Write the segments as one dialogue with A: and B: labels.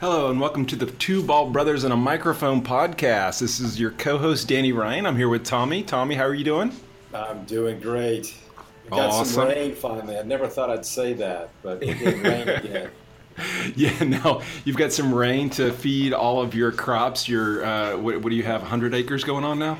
A: Hello, and welcome to the Two Bald Brothers and a Microphone podcast. This is your co host, Danny Ryan. I'm here with Tommy. Tommy, how are you doing?
B: I'm doing great. We got
A: Awesome.
B: some rain finally. I never thought I'd say that, but it did rain again.
A: Yeah, now you've got some rain to feed all of your crops. Your, uh, what, what do you have, 100 acres going on now?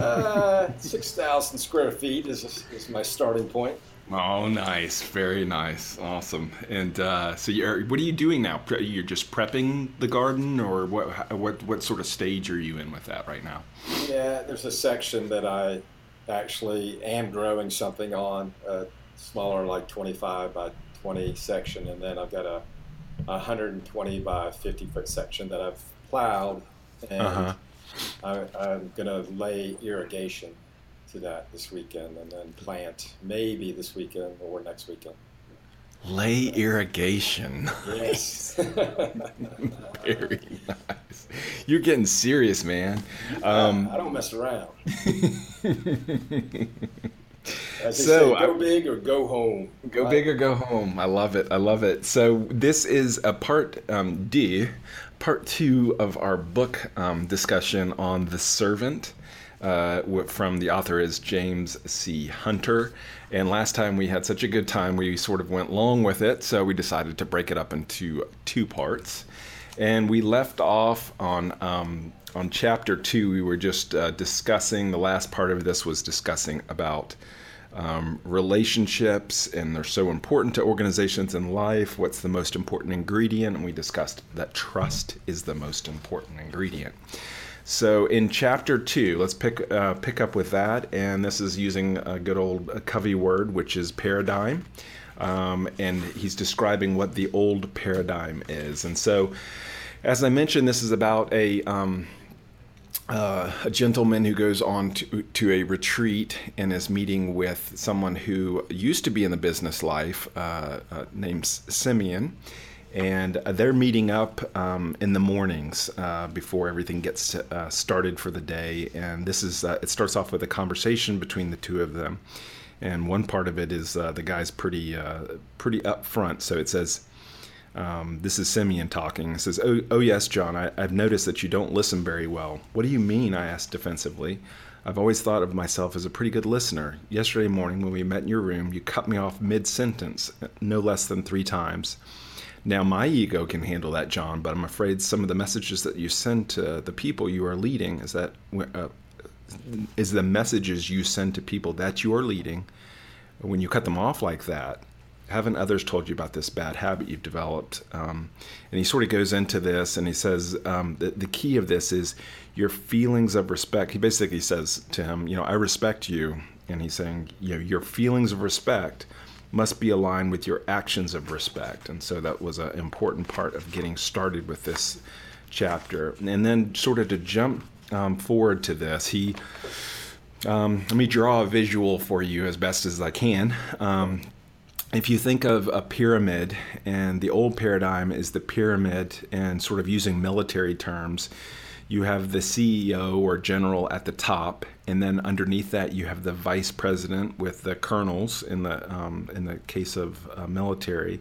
B: Uh, 6,000 square feet is, is my starting point.
A: Oh, nice. Very nice. Awesome. And uh, so, you're, what are you doing now? You're just prepping the garden, or what, what, what sort of stage are you in with that right now?
B: Yeah, there's a section that I actually am growing something on, a smaller, like 25 by 20 section, and then I've got a 120 by 50 foot section that I've plowed, and
A: Uh-huh.
B: I, I'm going to lay irrigation to that this weekend, and then plant maybe this weekend or next weekend.
A: Lay irrigation.
B: Yes.
A: Very nice. You're getting serious, man. Um,
B: I don't mess around.
A: So,
B: say, go big or go home.
A: Go
B: Right?
A: big or go home. I love it. I love it. So this is a part um, D, part two of our book um, discussion on the servant. Uh, from the author is James C. Hunter. And last time we had such a good time, we sort of went long with it, so we decided to break it up into two parts. And we left off on um, on chapter two. We were just uh, discussing the last part of this was discussing about um, relationships, and they're so important to organizations in life. What's the most important ingredient? And we discussed that trust is the most important ingredient. So in chapter two, let's pick uh, pick up with that, and this is using a good old Covey word, which is paradigm, um, and he's describing what the old paradigm is. And so, as I mentioned, this is about a um, uh, a gentleman who goes on to, to a retreat and is meeting with someone who used to be in the business life, uh, uh, named Simeon. And uh, they're meeting up um, in the mornings uh, before everything gets uh, started for the day. And this is, uh, it starts off with a conversation between the two of them. And one part of it is uh, the guy's pretty, uh, pretty upfront. So it says, um, this is Simeon talking. It says, oh, oh yes, John, I, I've noticed that you don't listen very well. What do you mean? I asked defensively. I've always thought of myself as a pretty good listener. Yesterday morning, when we met in your room, you cut me off mid sentence, no less than three times. Now, my ego can handle that, John, but I'm afraid some of the messages that you send to the people you are leading is that uh, is the messages you send to people that you are leading. When you cut them off like that, haven't others told you about this bad habit you've developed? Um, and he sort of goes into this and he says um, the, the key of this is your feelings of respect. He basically says to him, you know, I respect you. And he's saying, you know, your feelings of respect must be aligned with your actions of respect. And so that was an important part of getting started with this chapter. And then, sort of to jump um, forward to this, he um, let me draw a visual for you as best as I can. Um, if you think of a pyramid, and the old paradigm is the pyramid, and sort of using military terms, you have the CEO or general at the top, and then underneath that you have the vice president with the colonels in the um, in the case of uh, military.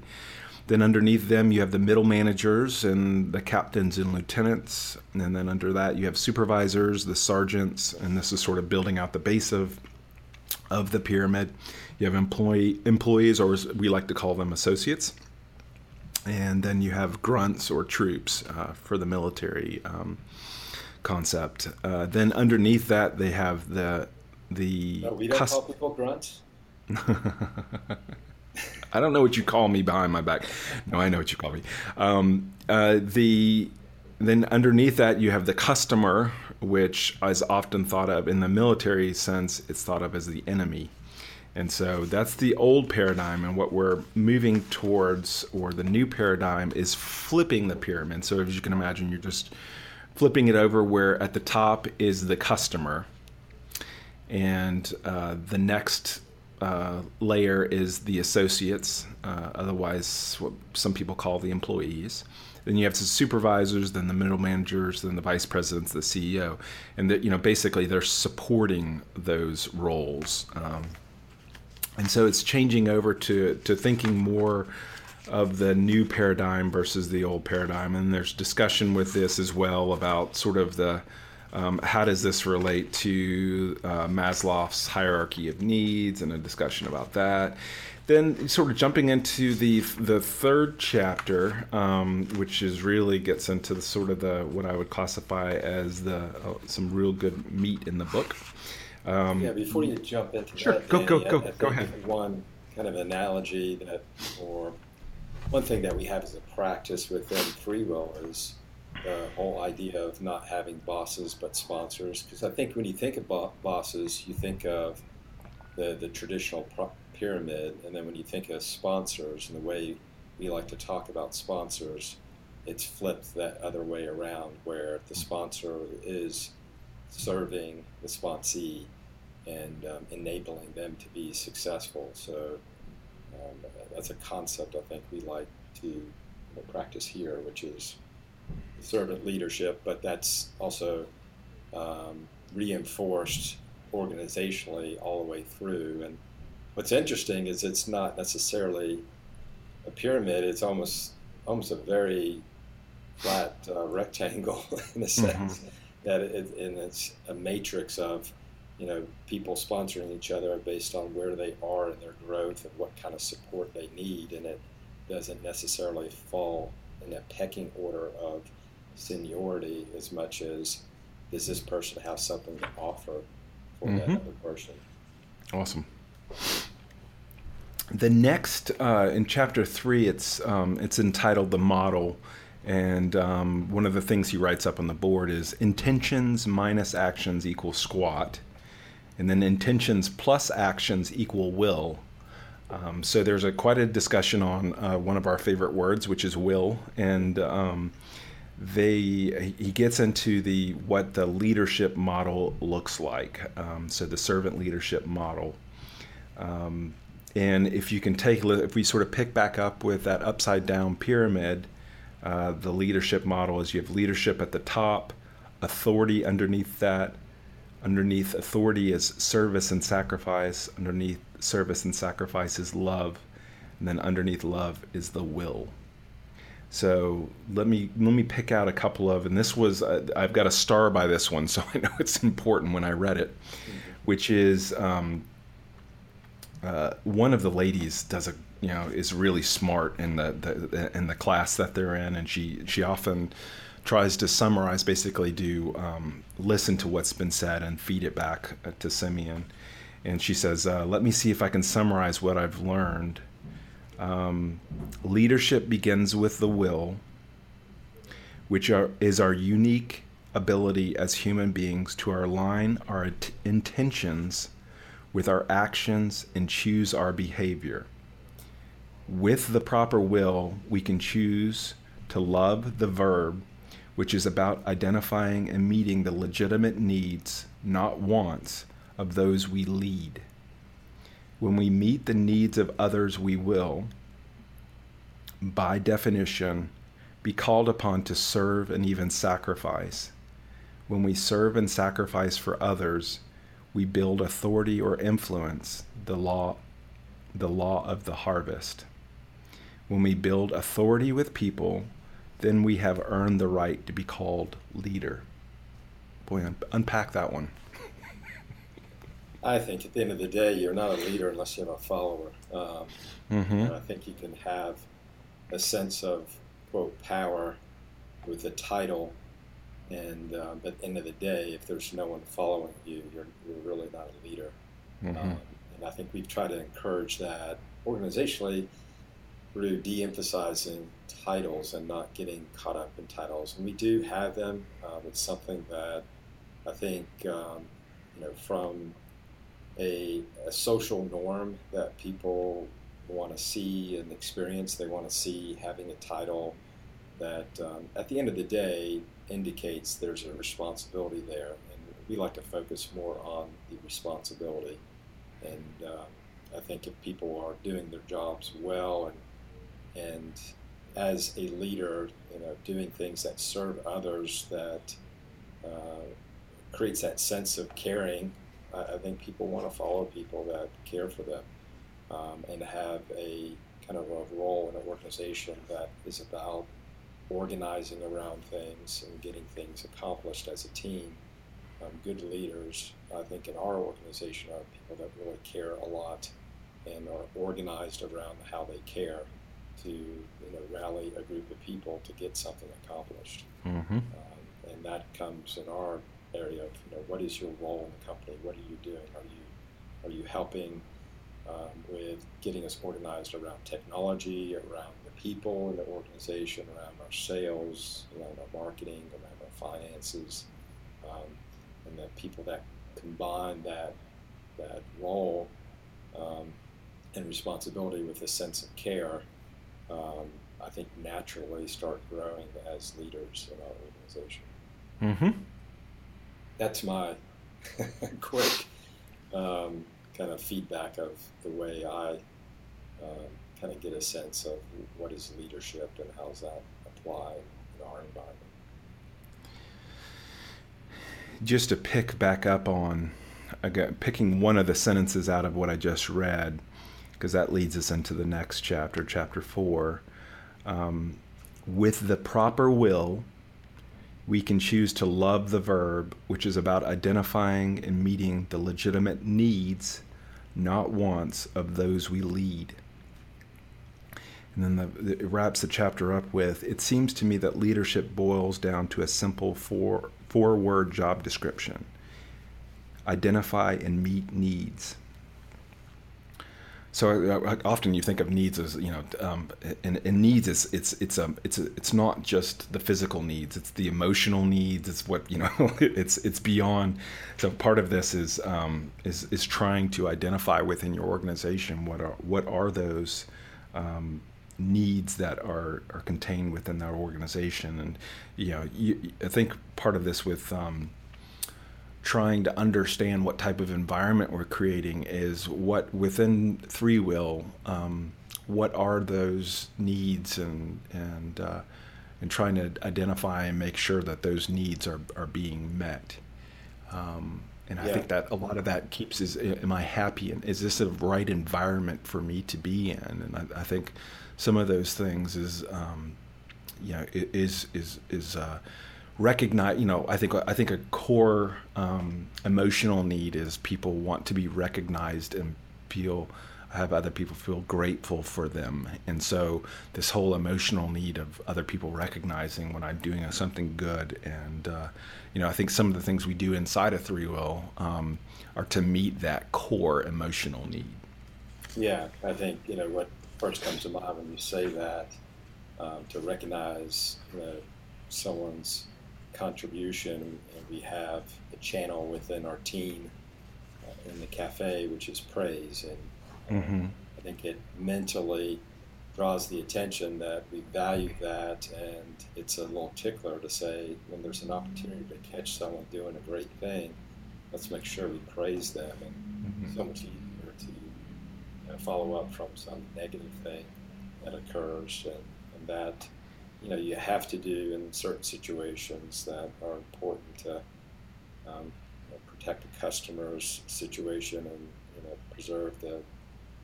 A: Then underneath them you have the middle managers and the captains and lieutenants, and then under that you have supervisors, the sergeants, and this is sort of building out the base of of the pyramid. You have employee employees, or as we like to call them associates, and then you have grunts or troops uh, for the military um, concept. Uh, then underneath that, they have the the.
B: No, we don't
A: cus-
B: call people grunts.
A: I don't know what you call me behind my back. No, I know what you call me. Um, uh, the then underneath that you have the customer, which is often thought of in the military sense. It's thought of as the enemy, and so that's the old paradigm. And what we're moving towards, or the new paradigm, is flipping the pyramid. So as you can imagine, you're just flipping it over, where at the top is the customer, and uh, the next uh, layer is the associates, uh, otherwise what some people call the employees. Then you have the supervisors, then the middle managers, then the vice presidents, the CEO, and that you know basically they're supporting those roles. Um, and so it's changing over to to thinking more of the new paradigm versus the old paradigm. And there's discussion with this as well about sort of the um, how does this relate to uh, Maslow's hierarchy of needs and a discussion about that. Then, sort of jumping into the the third chapter, um, which is really gets into the sort of the what I would classify as the uh, some real good meat in the book.
B: Um, yeah, before you jump into
A: sure,
B: that,
A: go go go
B: I, I
A: go ahead.
B: One kind of analogy that, or one thing that we have as a practice within ThreeWill is the whole idea of not having bosses but sponsors. Because I think when you think about bosses, you think of the, the traditional pro- pyramid, and then when you think of sponsors and the way we like to talk about sponsors, it's flipped that other way around where the sponsor is serving the sponsee and um, enabling them to be successful. So um, that's a concept I think we like to you know, practice here, which is servant leadership, but that's also um, reinforced organizationally all the way through. And what's interesting is it's not necessarily a pyramid; it's almost almost a very flat uh, rectangle in a sense mm-hmm. that it, and it's a matrix of you know people sponsoring each other based on where they are in their growth and what kind of support they need, and it doesn't necessarily fall in a pecking order of seniority as much as does this person have something to offer for mm-hmm. that other person.
A: Awesome. The next uh, in chapter three, it's um, it's entitled the model, and um, one of the things he writes up on the board is intentions minus actions equal squat, and then intentions plus actions equal will. Um, so there's a quite a discussion on uh, one of our favorite words, which is will, and um, they he gets into the what the leadership model looks like. Um, so the servant leadership model. Um, and if you can take, if we sort of pick back up with that upside down pyramid, uh, the leadership model is you have leadership at the top, authority underneath that. Underneath authority is service and sacrifice. Underneath service and sacrifice is love. And then underneath love is the will. So let me let me pick out a couple of, and this was uh, I've got a star by this one, so I know it's important when I read it, which is um, uh, one of the ladies does a you know is really smart in the, the in the class that they're in, and she she often tries to summarize, basically do um, listen to what's been said and feed it back uh, to Simeon. And she says, uh, "Let me see if I can summarize what I've learned." Um, leadership begins with the will, which are, is our unique ability as human beings to align our intentions with our actions and choose our behavior. With the proper will, we can choose to love the verb, which is about identifying and meeting the legitimate needs, not wants, of those we lead. When we meet the needs of others, we will, by definition, be called upon to serve and even sacrifice. When we serve and sacrifice for others, we build authority or influence, the law, the law of the harvest. When we build authority with people, then we have earned the right to be called leader. Boy, un- unpack that one.
B: I think at the end of the day, you're not a leader unless you have a follower. Um, mm-hmm. I think you can have a sense of quote power with a title, and but at the end of the day, if there's no one following you, you're, you're really not a leader. Mm-hmm. Um, and I think we've tried to encourage that organizationally through de-emphasizing titles and not getting caught up in titles. And we do have them. Um, it's something that I think um, you know from a, a social norm that people want to see and experience. They want to see having a title that, um, at the end of the day, indicates there's a responsibility there. And we like to focus more on the responsibility. And uh, I think if people are doing their jobs well and, and as a leader, you know, doing things that serve others, that uh, creates that sense of caring I, I think people want to follow people that care for them um, and have a kind of a role in an organization that is about organizing around things and getting things accomplished as a team. Um, good leaders, I think, in our organization are people that really care a lot and are organized around how they care to rally a group of people to get something accomplished. Mm-hmm. Um, and that comes in our area of you know what is your role in the company? What are you doing? Are you are you helping um, with getting us organized around technology, around the people in the organization, around our sales, around our marketing, around our finances, um, and the people that combine that that role um, and responsibility with a sense of care, um, I think naturally start growing as leaders in our organization. Mm-hmm. That's my quick um, kind of feedback of the way I um, kind of get a sense of what is leadership and how does that apply in our environment.
A: Just to pick back up on again, picking one of the sentences out of what I just read, because that leads us into the next chapter, chapter four. Um, with the proper will, we can choose to love the verb, which is about identifying and meeting the legitimate needs not wants of those we lead. And then the, it wraps the chapter up with It seems to me that leadership boils down to a simple four, four word job description identify and meet needs. So uh, often you think of needs as you know, um, and, and, needs is it's it's um it's a, it's not just the physical needs; it's the emotional needs. It's what you know. it's it's beyond. So part of this is um, is is trying to identify within your organization what are what are those um, needs that are are contained within that organization, and you know, you, I think part of this with um, trying to understand what type of environment we're creating is what within ThreeWill um, what are those needs and and uh, and trying to identify and make sure that those needs are, are being met. Um, and I think that a lot of that keeps is am I happy and is this a right environment for me to be in? And I, I think some of those things is um, you know is is is uh, recognize you know i think i think a core um, emotional need is people want to be recognized and feel have other people feel grateful for them. And so this whole emotional need of other people recognizing when i'm doing something good and uh, you know i think some of the things we do inside of ThreeWill um, are to meet that core emotional need.
B: Yeah i think you know what first comes to mind when you say that um, to recognize you know, someone's contribution, and we have a channel within our team uh, in the cafe, which is praise, and mm-hmm. I think it mentally draws the attention that we value that, and it's a little tickler to say when there's an opportunity to catch someone doing a great thing, let's make sure we praise them, and mm-hmm. so much easier to you know, follow up from some negative thing that occurs, and, and that you know you have to do in certain situations that are important to um, you know, protect the customer's situation and you know preserve the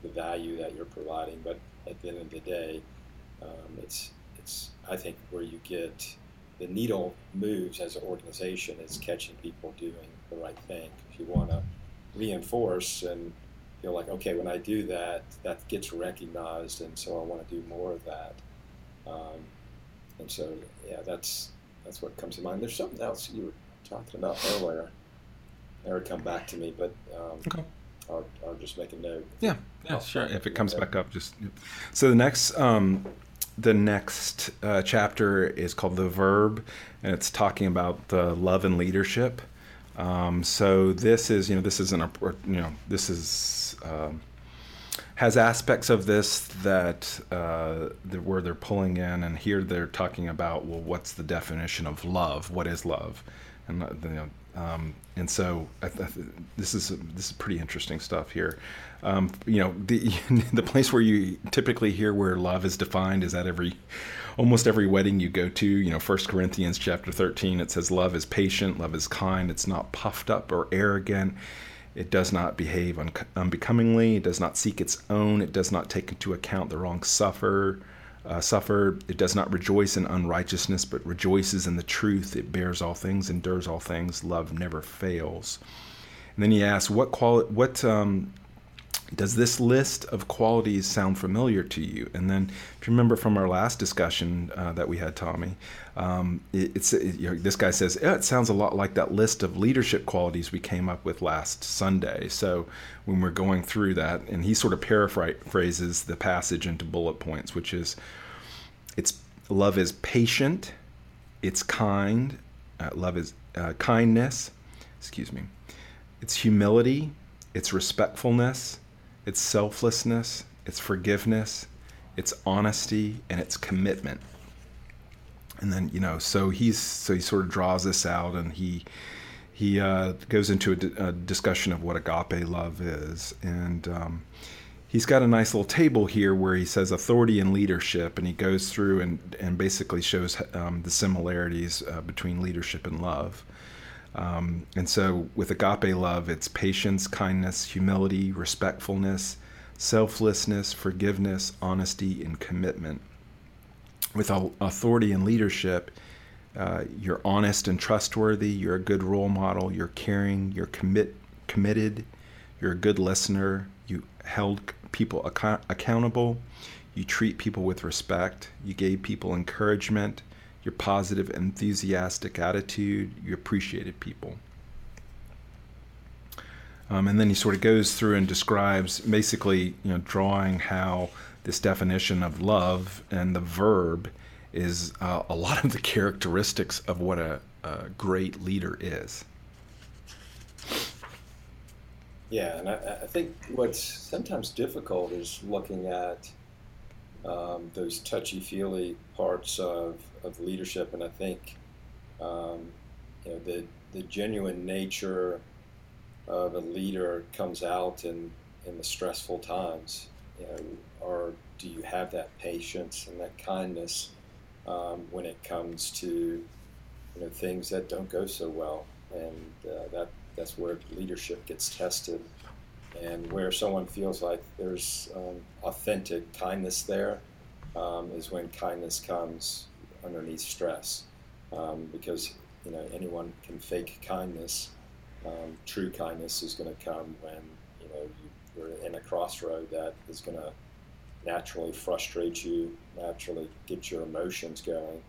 B: the value that you're providing. But at the end of the day, um, it's it's I think where you get the needle moves as an organization is catching people doing the right thing. If you want to reinforce and feel like okay, when I do that, that gets recognized, and so I want to do more of that. Um, and so, yeah, that's that's what comes to mind. There's something else you were talking about earlier. Never come back to me, but um, okay. I'll, I'll, just make a note.
A: Yeah, yeah, sure. If it comes back up, just so the next um, the next uh, chapter is called the verb, and it's talking about the love and leadership. Um, so this is you know this is an you know this is. Um, has aspects of this that uh, where they're pulling in, and here they're talking about well, what's the definition of love? What is love? And uh, you know, um, and so this is this is pretty interesting stuff here. Um, you know, the the place where you typically hear where love is defined is at every almost every wedding you go to. You know, First Corinthians chapter thirteen it says love is patient, love is kind, it's not puffed up or arrogant It does not behave un- unbecomingly. It does not seek its own. It does not take into account the wrong suffer, uh, suffer. It does not rejoice in unrighteousness, but rejoices in the truth. It bears all things, endures all things. Love never fails. And then he asks, what quali- what um, does this list of qualities sound familiar to you? And then, if you remember from our last discussion uh, that we had, Tommy, um, it, it's it, you know, this guy says yeah, it sounds a lot like that list of leadership qualities we came up with last Sunday. So when we're going through that, and he sort of paraphrases the passage into bullet points, which is, it's love is patient, it's kind, uh, love is uh, kindness, excuse me, it's humility, it's respectfulness it's selflessness, it's forgiveness, it's honesty, and it's commitment. And then you know, so he's so he sort of draws this out, and he he uh, goes into a, a, discussion of what agape love is, and um, he's got a nice little table here where he says authority and leadership, and he goes through and and basically shows um, the similarities uh, between leadership and love. Um, and so, with agape love, it's patience, kindness, humility, respectfulness, selflessness, forgiveness, honesty, and commitment. With authority and leadership, uh, you're honest and trustworthy. You're a good role model. You're caring. You're commit committed. You're a good listener. You held people ac- accountable. You treat people with respect. You gave people encouragement your positive, enthusiastic attitude, you appreciated people. Um, and then he sort of goes through and describes basically, you know, drawing how this definition of love and the verb is uh, a lot of the characteristics of what a, a great leader is.
B: Yeah, and I, I, think what's sometimes difficult is looking at um, those touchy feely parts of, of leadership. And I think um, you know, the, the genuine nature of a leader comes out in, in the stressful times. You know, or do you have that patience and that kindness um, when it comes to you know things that don't go so well? And uh, that that's where leadership gets tested and where someone feels like there's um, authentic kindness there um, is when kindness comes underneath stress um, because you know anyone can fake kindness um, true kindness is going to come when you know you, are in a crossroad that is going to naturally frustrate you naturally get your emotions going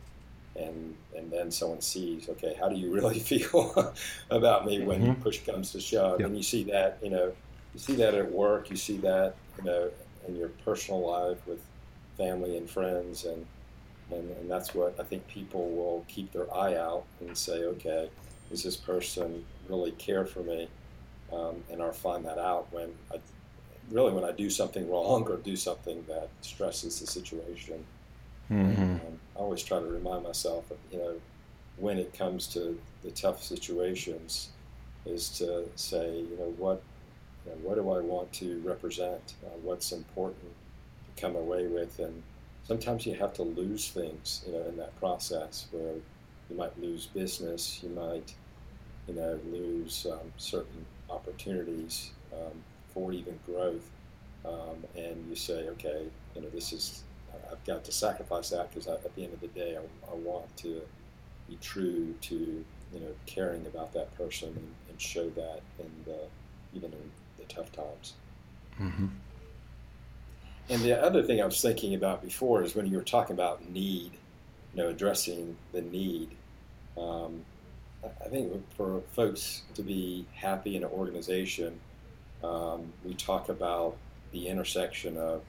B: and and then someone sees okay how do you really feel about me when mm-hmm. push comes to shove yep. and you see that you know you see that at work, you see that you know in your personal life with family and friends, and and, and that's what I think people will keep their eye out and say, okay, does this person really care for me? Um, and I'll find that out when I really when I do something wrong or do something that stresses the situation. Mm-hmm. Um, I always try to remind myself, of, you know, when it comes to the tough situations, is to say, you know, what you know, what do I want to represent? Uh, what's important to come away with? And sometimes you have to lose things, you know, in that process where you might lose business, you might, you know, lose um, certain opportunities um, for even growth. Um, and you say, okay, you know, this is, I've got to sacrifice that because at the end of the day, I, I, want to be true to, you know, caring about that person and, and show that in the, even in the tough times. Mm-hmm. And the other thing I was thinking about before is when you were talking about need, you know, addressing the need. Um, I think for folks to be happy in an organization, um, we talk about the intersection of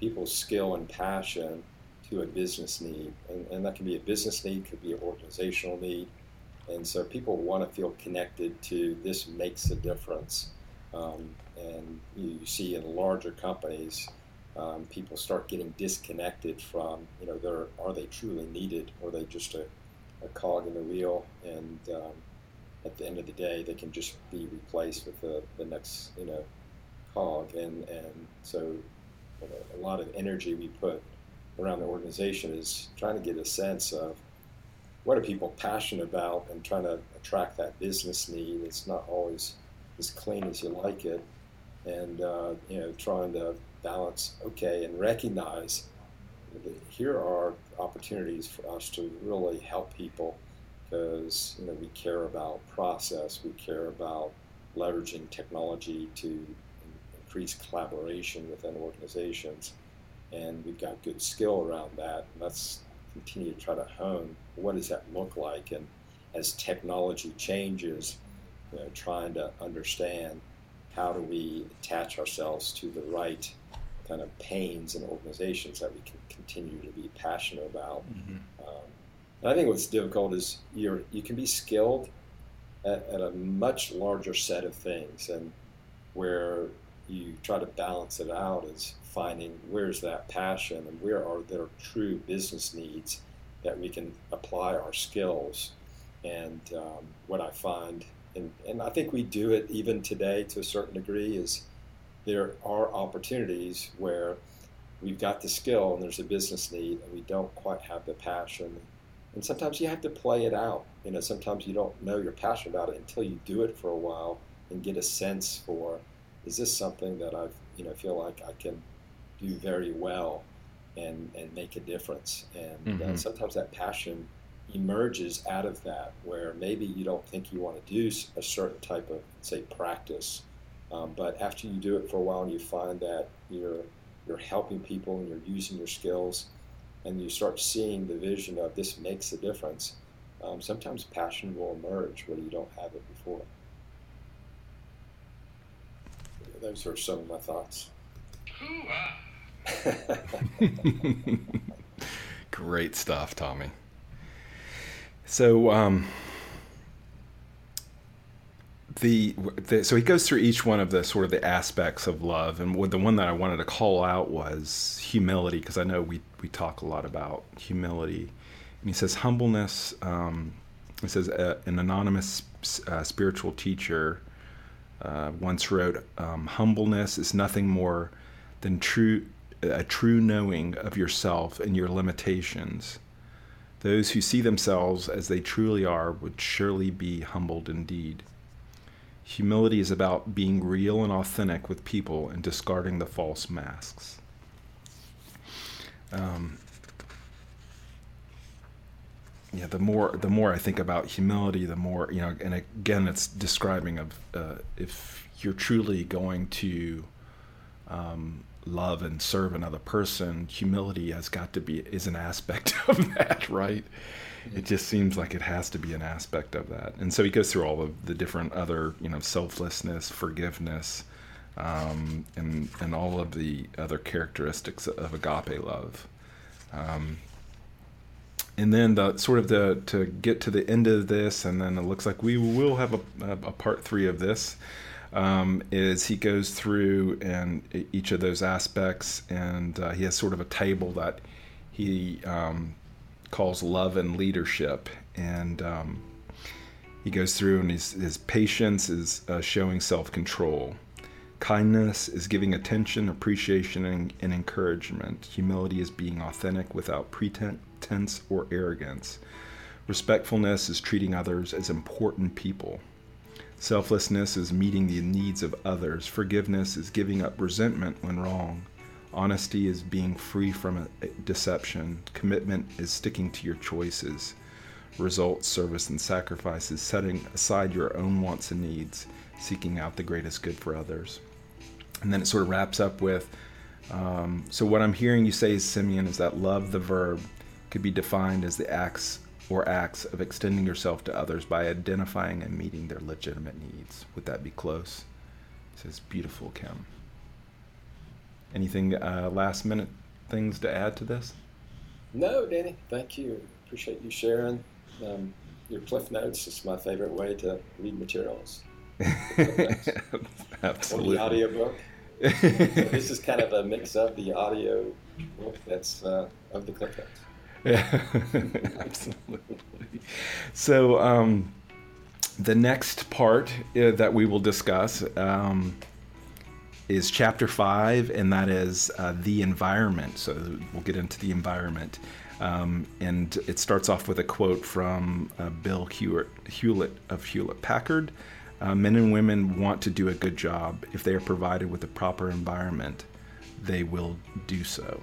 B: people's skill and passion to a business need. And, and that can be a business need, could be an organizational need. And so people want to feel connected to this makes a difference. Um, and you see in larger companies, um, people start getting disconnected from, you know, they're, are they truly needed or are they just a, a cog in the wheel? And um, at the end of the day, they can just be replaced with the, the next, you know, cog. And, and so you know, a lot of energy we put around the organization is trying to get a sense of what are people passionate about and trying to attract that business need. It's not always as clean as you like it, and uh, you know, trying to balance okay and recognize that here are opportunities for us to really help people because you know we care about process, we care about leveraging technology to increase collaboration within organizations, and we've got good skill around that. Let's continue to try to hone what does that look like, and as technology changes, you know, trying to understand how do we attach ourselves to the right kind of pains and organizations that we can continue to be passionate about. Mm-hmm. Um, and I think what's difficult is you you can be skilled at, at, a much larger set of things, and where you try to balance it out is finding where's that passion and where are there true business needs that we can apply our skills. And um, what I find, and, and I think we do it even today to a certain degree, is there are opportunities where we've got the skill and there's a business need and we don't quite have the passion. And sometimes you have to play it out. You know, sometimes you don't know you're passionate about it until you do it for a while and get a sense for is this something that I you know feel like I can do very well and and make a difference. And uh, mm-hmm. uh, sometimes that passion emerges out of that where maybe you don't think you want to do a certain type of say practice um, but after you do it for a while and you find that you're you're helping people and you're using your skills and you start seeing the vision of this makes a difference, um, sometimes passion will emerge where you don't have it before. Those are some of my thoughts.
A: Great stuff, Tommy. So, um, the, the, so he goes through each one of the sort of the aspects of love, and the one that I wanted to call out was humility, because I know we we talk a lot about humility, and he says humbleness. Um, he says uh, an anonymous uh, spiritual teacher uh, once wrote, um, "Humbleness is nothing more than true a true knowing of yourself and your limitations." Those who see themselves as they truly are would surely be humbled indeed. Humility is about being real and authentic with people and discarding the false masks. Um, yeah, the more the more I think about humility, the more you know. And again, it's describing of uh, if you're truly going to um, love and serve another person, humility has got to be is an aspect of that, right? it just seems like it has to be an aspect of that. And so he goes through all of the different other, you know, selflessness, forgiveness, um, and and all of the other characteristics of agape love. Um, and then the sort of the to get to the end of this, and then it looks like we will have a, a part three of this. Um, is he goes through and each of those aspects, and uh, he has sort of a table that he um, calls love and leadership, and um, he goes through and his, his patience is uh, showing self control. Kindness is giving attention, appreciation, and, and, encouragement. Humility is being authentic without pretense or arrogance. Respectfulness is treating others as important people. Selflessness is meeting the needs of others. Forgiveness is giving up resentment when wrong. Honesty is being free from deception. Commitment is sticking to your choices. Results, service, and sacrifice is setting aside your own wants and needs, seeking out the greatest good for others. And then it sort of wraps up with um, so, what I'm hearing you say, Simeon, is that love, the verb, could be defined as the acts or acts of extending yourself to others by identifying and meeting their legitimate needs. Would that be close? It says, beautiful, Kim. Anything uh, last minute things to add to this?
B: No, Danny. Thank you. Appreciate you sharing um, your Cliff Notes. It's my favorite way to read materials.
A: Absolutely.
B: Or the audiobook. this is kind of a mix of the audio book that's uh, of the Cliff Notes.
A: Yeah, absolutely. So, um, the next part uh, that we will discuss um, is chapter five, and that is uh, the environment. So we'll get into the environment. Um, and it starts off with a quote from uh, Bill Hewlett, of Hewlett Packard. Uh, men and women want to do a good job. If they are provided with a proper environment, they will do so.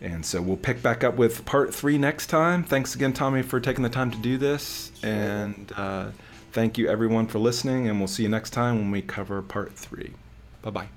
A: And so we'll pick back up with part three next time. Thanks again, Tommy, for taking the time to do this. And uh, thank you, everyone, for listening. And we'll see you next time when we cover part three. Bye bye.